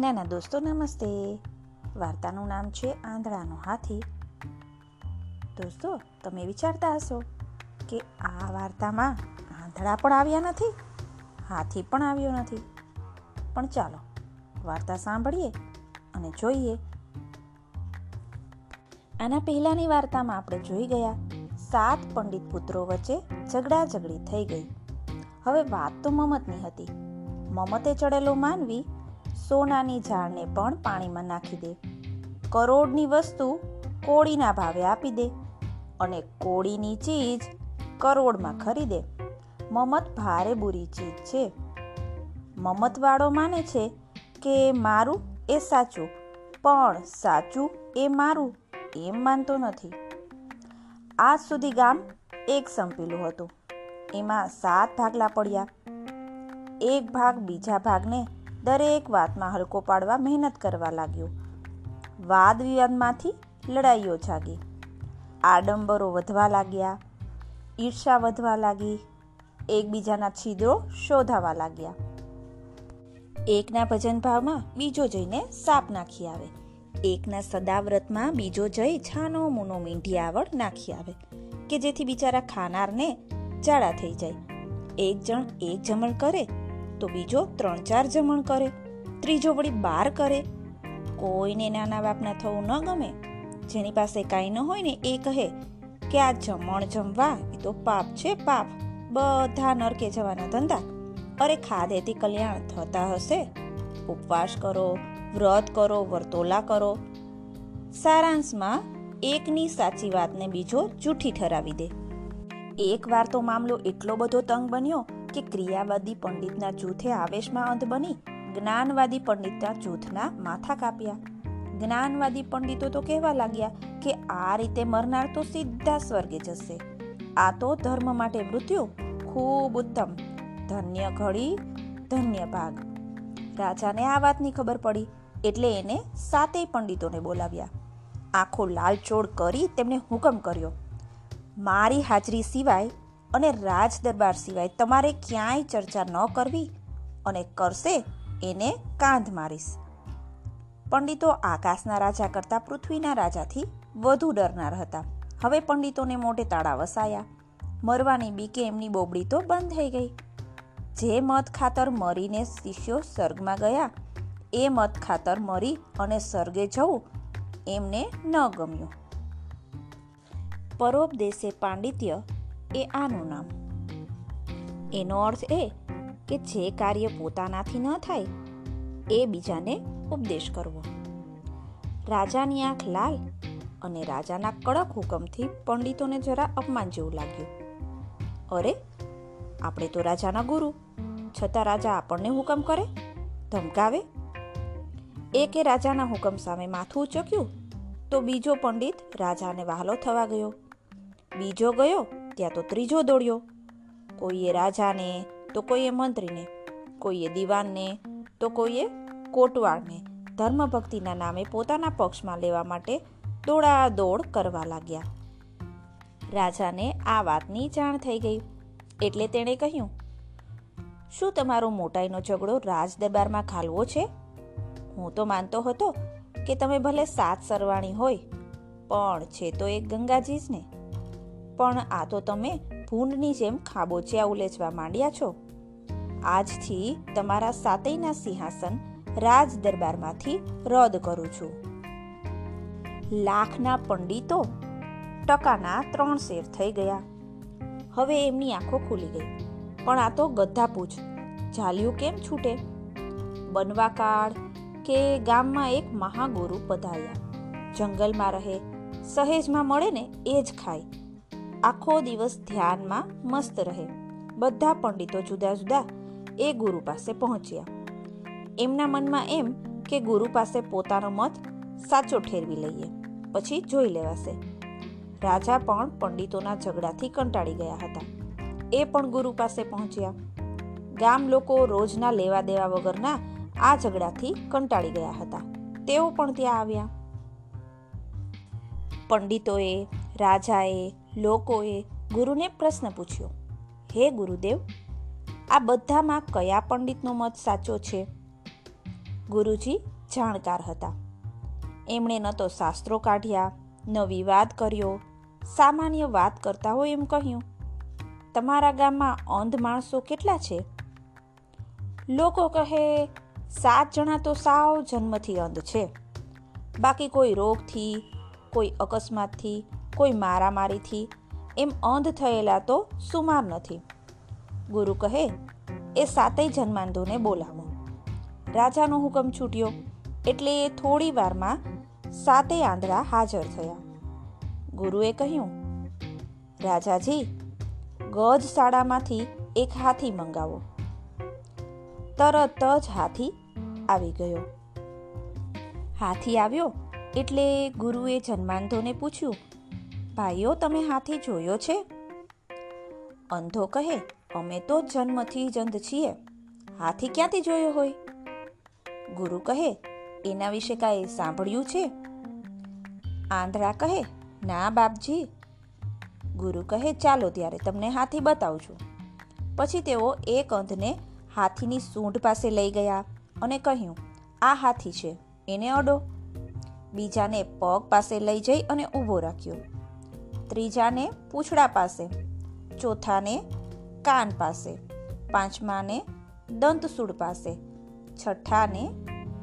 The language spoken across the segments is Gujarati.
નાના દોસ્તો, નમસ્તે. વાર્તાનું નામ છે આંધળાનો હાથી. દોસ્તો, તમે વિચારતા હશો કે આ વાર્તામાં આંધળા પણ આવ્યા નથી, હાથી પણ આવ્યો નથી. પણ ચાલો, વાર્તા સાંભળીએ અને જોઈએ. આના પહેલાની વાર્તામાં આપણે જોઈ ગયા, સાત પંડિત પુત્રો વચ્ચે ઝઘડા ઝઘડી થઈ ગઈ. હવે વાત તો મમતની હતી. મમતે ચડેલો માનવી સોનાની ઝાડને પણ પાણીમાં નાખી દે. કરોડની વસ્તુ કોળીના ભાવે આપી દે અને કોળીની ચીજ કરોડમાં ખરીદે. મમત ભારે બુરી ચીજ છે. મમતવાળો માને છે કે મારું એ સાચું, પણ સાચું એ મારું એમ માનતો નથી. આજ સુધી ગામ એક સંપેલું હતું. એમાં સાત ભાગલા પડ્યા. એક ભાગ બીજા ભાગને દરેક વાતમાં હલકો પાડવા મહેનત કરવા લાગ્યો. વાદ વિવાદમાંથી લડાઈઓ જાગી. આડંબરો વધવા લાગ્યા. ઈર્ષા વધવા લાગી. એકબીજાના છિદ્રો શોધાવા લાગ્યા. એકના ભજન ભાવમાં બીજો જઈને સાપ નાખી આવે. એકના સદાવ્રતમાં બીજો જઈ છાનો મૂનો મીંઢી આવડ નાખી આવે. કે જેથી બિચારા ખાનારને જાડા થઈ જાય. એક જણ એક જમણ કરે તો બીજો ત્રણ ચાર જમણ કરે, ત્રીજો વળી બાર કરે. કોઈને નાના બાપના થવું ન ગમે. જેની પાસે કાંઈ ન હોય ને એ કહે કે આ જમણ જમવા, એ તો પાપ છે પાપ. બધા નરકે જવાના ધંધા. અરે ખાધેથી કલ્યાણ થતા હશે. ઉપવાસ કરો, વ્રત કરો, વર્તોલા કરો. સારાંશમાં એકની સાચી વાતને બીજો જૂઠી ઠરાવી દે. એક વાર તો મામલો એટલો બધો તંગ બન્યો કે ક્રિયાવાદી પંડિતના જૂથે આવેશમાં અંત બની, જ્ઞાનવાદી પંડિતના જૂથના માથા કાપ્યા. જ્ઞાનવાદી પંડિતો તો કહેવા લાગ્યા કે આ રીતે મરનાર તો સીધા સ્વર્ગે જશે. આ તો ધર્મ માટે મૃત્યુ, ખૂબ ઉત્તમ. ધન્ય ઘડી, ધન્ય ભાગ. રાજાને આ વાતની ખબર પડી, એટલે એને સાતેય પંડિતોને બોલાવ્યા. આંખો લાલચોળ કરી તેમને હુકમ કર્યો. મારી હાજરી સિવાય અને રાજ દરબાર સિવાય તમારે ક્યાંય ચર્ચા ન કરવી અને કરશે એને કાંધ મારીશ. પંડિતો આકાશના રાજા કરતાં પૃથ્વીના રાજાથી વધુ ડરનાર હતા. હવે પંડિતોને મોટે તાળા વસાયા. મરવાની બીકે એમની બોબડી તો બંધ થઈ ગઈ. જે મત ખાતર મરીને શિષ્યો સ્વર્ગમાં ગયા, એ મત ખાતર મરી અને સ્વર્ગે જવું એમને ન ગમ્યું. પરોપદેશે પાંડિત્ય એ આનું નામ. એનો અર્થ એ કે જે કાર્ય પોતાનાથી ન થાય, એ બીજાને ઉપદેશ કરવો. રાજાની આંખ લાલ અને રાજાના કડક હુકમથી પંડિતોને જરા અપમાન જેવું લાગ્યું. અરે, આપણે તો રાજાના ગુરુ, છતાં રાજા આપણને હુકમ કરે? ધમકાવે? એકે રાજાના હુકમ સામે માથું ઉચક્યું, તો બીજો પંડિત રાજાને વહાલો થવા ગયો. બીજો ગયો ત્યાં તો ત્રીજો દોડ્યો. કોઈએ રાજાને, તો કોઈએ મંત્રીને, કોઈએ દિવાનને, તો કોઈએ કોટવાળને. ધર્મભક્તિના નામે પોતાના પક્ષમાં લેવા માટે દોડાદોડ કરવા લાગ્યા. રાજાને આ વાતની જાણ થઈ ગઈ. એટલે તેણે કહ્યું, શું તમારો મોટાઈનો ઝઘડો રાજ દરબારમાં ખાલવો છે? હું તો માનતો હતો કે તમે ભલે સાત સરવાણી હોય, પણ છે તો એક ગંગાજી જ ને પણ આ તો તમે ભૂંડની જેમ ખાબોચિયા ઉલેચવા માંડ્યા છો. આજથી તમારા સાતેયના સિંહાસન રાજ દરબારમાંથી રદ કરું છું. લાખના પંડિતો ટકાના ત્રણ શેર થઈ ગયા. હવે એમની આંખો ખુલી ગઈ. પણ આ તો ગધા પૂછ ઝાલ્યું કેમ છૂટે? બનવા કાળ કે ગામમાં એક મહાગુરુ પધાર્યા. જંગલમાં રહે, સહેજમાં મળે ને એ જ ખાય. આખો દિવસ ધ્યાનમાં મસ્ત રહે. બધા પંડિતો જુદા જુદા એ ગુરુ પાસે પહોંચ્યા. એમના મનમાં એમ કે ગુરુ પાસે પોતાનો મત સાચો ઠેરવી લઈએ, પછી જોઈ લેવાશે. રાજા પણ પંડિતોના ઝઘડાથી કંટાળી ગયા હતા. એ પણ ગુરુ પાસે પહોંચ્યા. ગામ લોકો રોજના લેવા દેવા વગરના આ ઝઘડાથી કંટાળી ગયા હતા. તેઓ પણ ત્યાં આવ્યા. પંડિતોએ, રાજાએ લોકોએ ગુરુને પ્રશ્ન પૂછ્યો, હે ગુરુદેવ, આ બધામાં કયા પંડિતનો મત સાચો છે? ગુરુજી જાણકાર હતા. એમણે ન તો શાસ્ત્રો કાઢ્યા, ન વિવાદ કર્યો, સામાન્ય વાત કરતા હોય એમ કહ્યું, તમારા ગામમાં અંધ માણસો કેટલા છે? લોકો કહે, સાત જણા તો સાવ જન્મથી અંધ છે. બાકી કોઈ રોગથી, કોઈ અકસ્માતથી કોઈ મારામારીથી, એમ અંધ થયેલા તો સુમાર નથી. ગુરુ કહે, એ સાતેય જન્માંધોને બોલાવો. રાજાનો હુકમ છૂટ્યો, એટલે થોડી વારમાં સાતેય આંધળા હાજર થયા. ગુરુએ કહ્યું, રાજાજી, ગજ શાળામાંથી એક હાથી મંગાવો. તરત જ હાથી આવી ગયો. હાથી આવ્યો એટલે ગુરુએ જન્માંધોને પૂછ્યું ભાઈઓ, તમે હાથી જોયો છે? અંધો કહે, અમે તો જન્મથી જ અંધ છીએ. હાથી ક્યાંથી જોયો હોય? ગુરુ કહે, એના વિશે કાંઈ સાંભળ્યું છે? આંધળા કહે, ના બાપજી. ગુરુ કહે, ચાલો ત્યારે તમને હાથી બતાવું છું પછી તેઓ એક અંધને હાથીની સૂંઢ પાસે લઈ ગયા અને કહ્યું, આ હાથી છે, એને અડો. બીજાને પગ પાસે લઈ જઈ અને ઊભો રાખ્યો. ત્રીજાને પૂંછડા પાસે, ચોથાને કાન પાસે, પાંચમાને દંતસૂળ પાસે, છઠ્ઠાને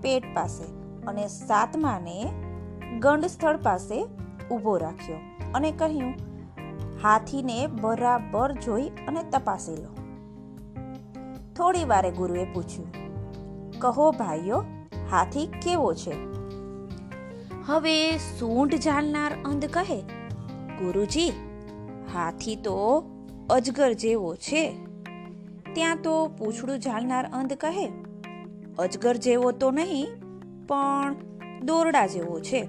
પેટ પાસે અને સાતમાને ગંડ સ્થળ પાસે ઊભો રાખ્યો અને કહ્યું, હાથીને બરાબર જોઈ અને તપાસી લો. થોડી વારે ગુરુએ પૂછ્યું, કહો ભાઈઓ, હાથી કેવો છે? હવે સૂંઢ જાણનાર અંધ કહે ગુરુજી, હાથી તો અજગર જેવો છે. ત્યાં તો પૂછડું ઝાલનાર અંધ કહે, અજગર જેવો તો નહીં, પણ દોરડા જેવો છે.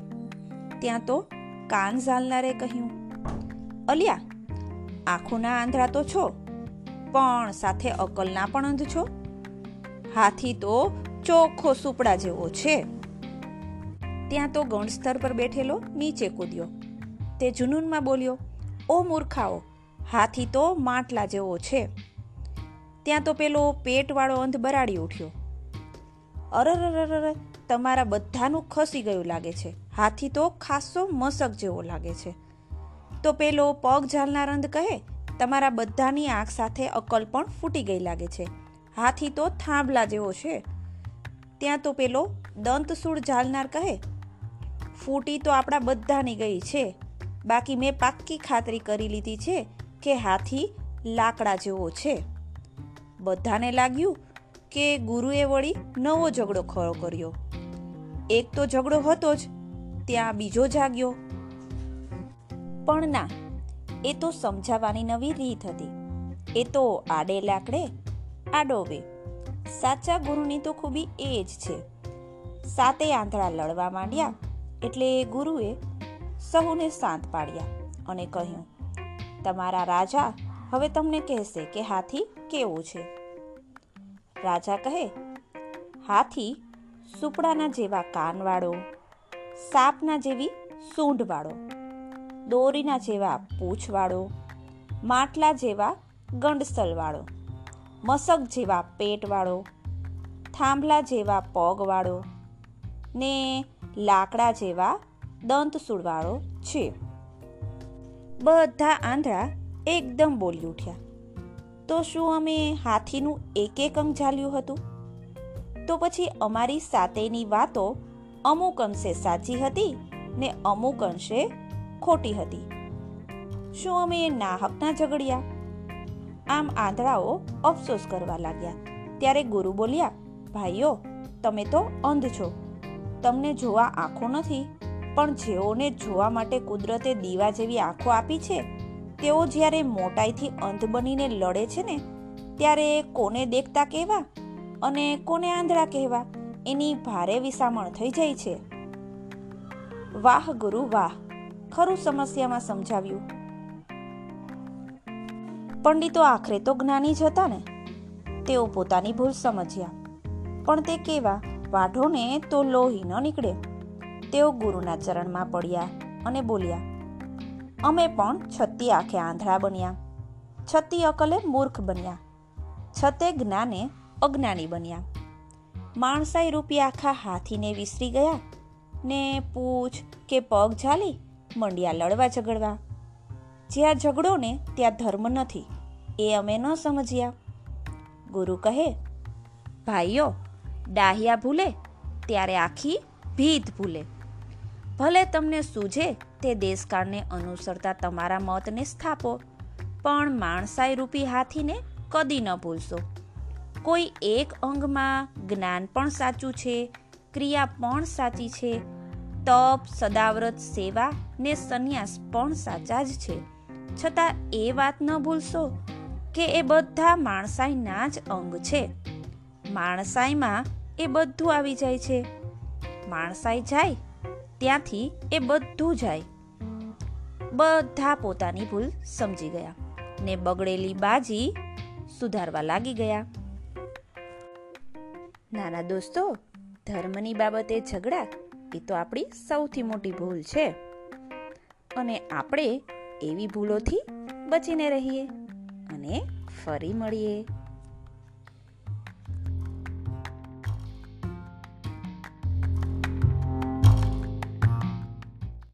ત્યાં તો કાન ઝાલનારે કહ્યું, અલિયા, આંખોના આંધળા તો છો, પણ સાથે અકલના પણ અંધ છો. હાથી તો ચોખ્ખો સુપડા જેવો છે. ત્યાં તો ગણ સ્તર પર બેઠેલો નીચે કૂદ્યો. તે જુનૂનમાં બોલ્યો, ઓ મૂર્ખાઓ, હાથી તો માટલા જેવો છે. ત્યાં તો પેલો પેટવાળો અંધ બરાડી ઉઠ્યો. અરરરર તમારા બધાનું ખસી ગયું લાગે છે. હાથી તો ખાસો મસક જેવો લાગે છે. તો પેલો પગ ઝાલનાર અંધ કહે, તમારા બધાની આંખ સાથે અકલ પણ ફૂટી ગઈ લાગે છે. હાથી તો થાંભલા જેવો છે. ત્યાં તો પેલો દંતસૂળ ઝાલનાર કહે, ફૂટી તો આપણા બધાની ગઈ છે. બાકી મેં પાક્કી ખાતરી કરી લીધી છે કે હાથી લાકડા જેવો છે. બધાને લાગ્યું કે ગુરુએ વળી નવો ઝઘડો ખડો કર્યો. એક તો ઝઘડો હતો જ, ત્યાં બીજો જાગ્યો. પણ ના, એ તો સમજાવવાની નવી રીત હતી. એ તો આડે લાકડે, આડો વે. સાચા ગુરુની તો ખૂબી એ જ છે. સાતે આંધળા લડવા માંડ્યા એટલે ગુરુએ સહુને શાંત પાડ્યા અને કહ્યું, તમારા રાજા હવે તમને કહેશે કે હાથી કેવો છે. રાજા કહે, હાથી સુપડાના જેવા કાનવાળો, સાપના જેવી સૂંઢવાળો, દોરીના જેવા પૂંછવાળો, માટલા જેવા ગંડસલવાળો, મસક જેવા પેટવાળો, થાંભલા જેવા પગવાળો ને લાકડા જેવા દંતસૂળવાળો છે. બધા આંધળા એકદમ બોલી ઉઠ્યા. તો શું અમે હાથીનું એક એક અંગ ઝાલ્યું હતું? તો પછી અમારી સાથેની વાતો અમુક અંશે સાચી હતી ને અમુક અંશે ખોટી હતી. શું અમે નાહકના ઝઘડ્યા? આમ આંધળાઓ અફસોસ કરવા લાગ્યા. ત્યારે ગુરુ બોલ્યા, ભાઈઓ, તમે તો અંધ છો. તમને જોવા આંખો નથી પણ જેઓને જોવા માટે કુદરતે દીવા જેવી આંખો આપી છે, તેઓ જ્યારે મોટાઈથી અંધ બનીને લડે છે ને, ત્યારે કોને દેખતા કહેવા અને કોને આંધળા કહેવા એની ભારે વિસામણ થઈ જાય છે. વાહ ગુરુ વાહ, ખરું સમસ્યામાં સમજાવ્યું. પંડિતો આખરે તો જ્ઞાની જ હતા ને, તેઓ પોતાની ભૂલ સમજ્યા. પણ તે કેવા વાઢોને તો લોહી ન નીકળે. તેઓ ગુરુના ચરણમાં પડ્યા અને બોલ્યા, અમે પણ છતી આંખે આંધળા બન્યા. છતી અકલે મૂર્ખ બન્યા. છતે જ્ઞાને અજ્ઞાની બન્યા. માણસાઈ રૂપી આખા હાથીને વિસરી ગયા ને પૂછ કે પગ ઝાલી મંડ્યા લડવા ઝઘડવા. જ્યાં ઝઘડો ને ત્યાં ધર્મ નથી, એ અમે ન સમજ્યા. ગુરુ કહે, ભાઈઓ, ડાહ્યા ભૂલે, ત્યારે આખી ભીત ભૂલે. ભલે તમને સૂઝે તે દેશકાળને અનુસરતા તમારા મતને સ્થાપો, પણ માણસાઈ રૂપી હાથીને કદી ન ભૂલશો. કોઈ એક અંગમાં જ્ઞાન પણ સાચું છે, ક્રિયા પણ સાચી છે, તપ, સદાવ્રત સેવા ને સંન્યાસ પણ સાચા જ છે. છતાં એ વાત ન ભૂલશો કે એ બધા માણસાઈના જ અંગ છે. માણસાઈમાં એ બધું આવી જાય છે. માણસાઈ જાય ત્યાંથી એ બધું જાય. બધા પોતાની ભૂલ સમજી ગયા ને બગડેલી બાજી સુધારવા લાગી ગયા. નાના દોસ્તો, ધર્મની બાબતે ઝઘડા એ તો આપણી સૌથી મોટી ભૂલ છે. અને આપણે એવી ભૂલોથી બચીને રહીએ અને ફરી મળીએ.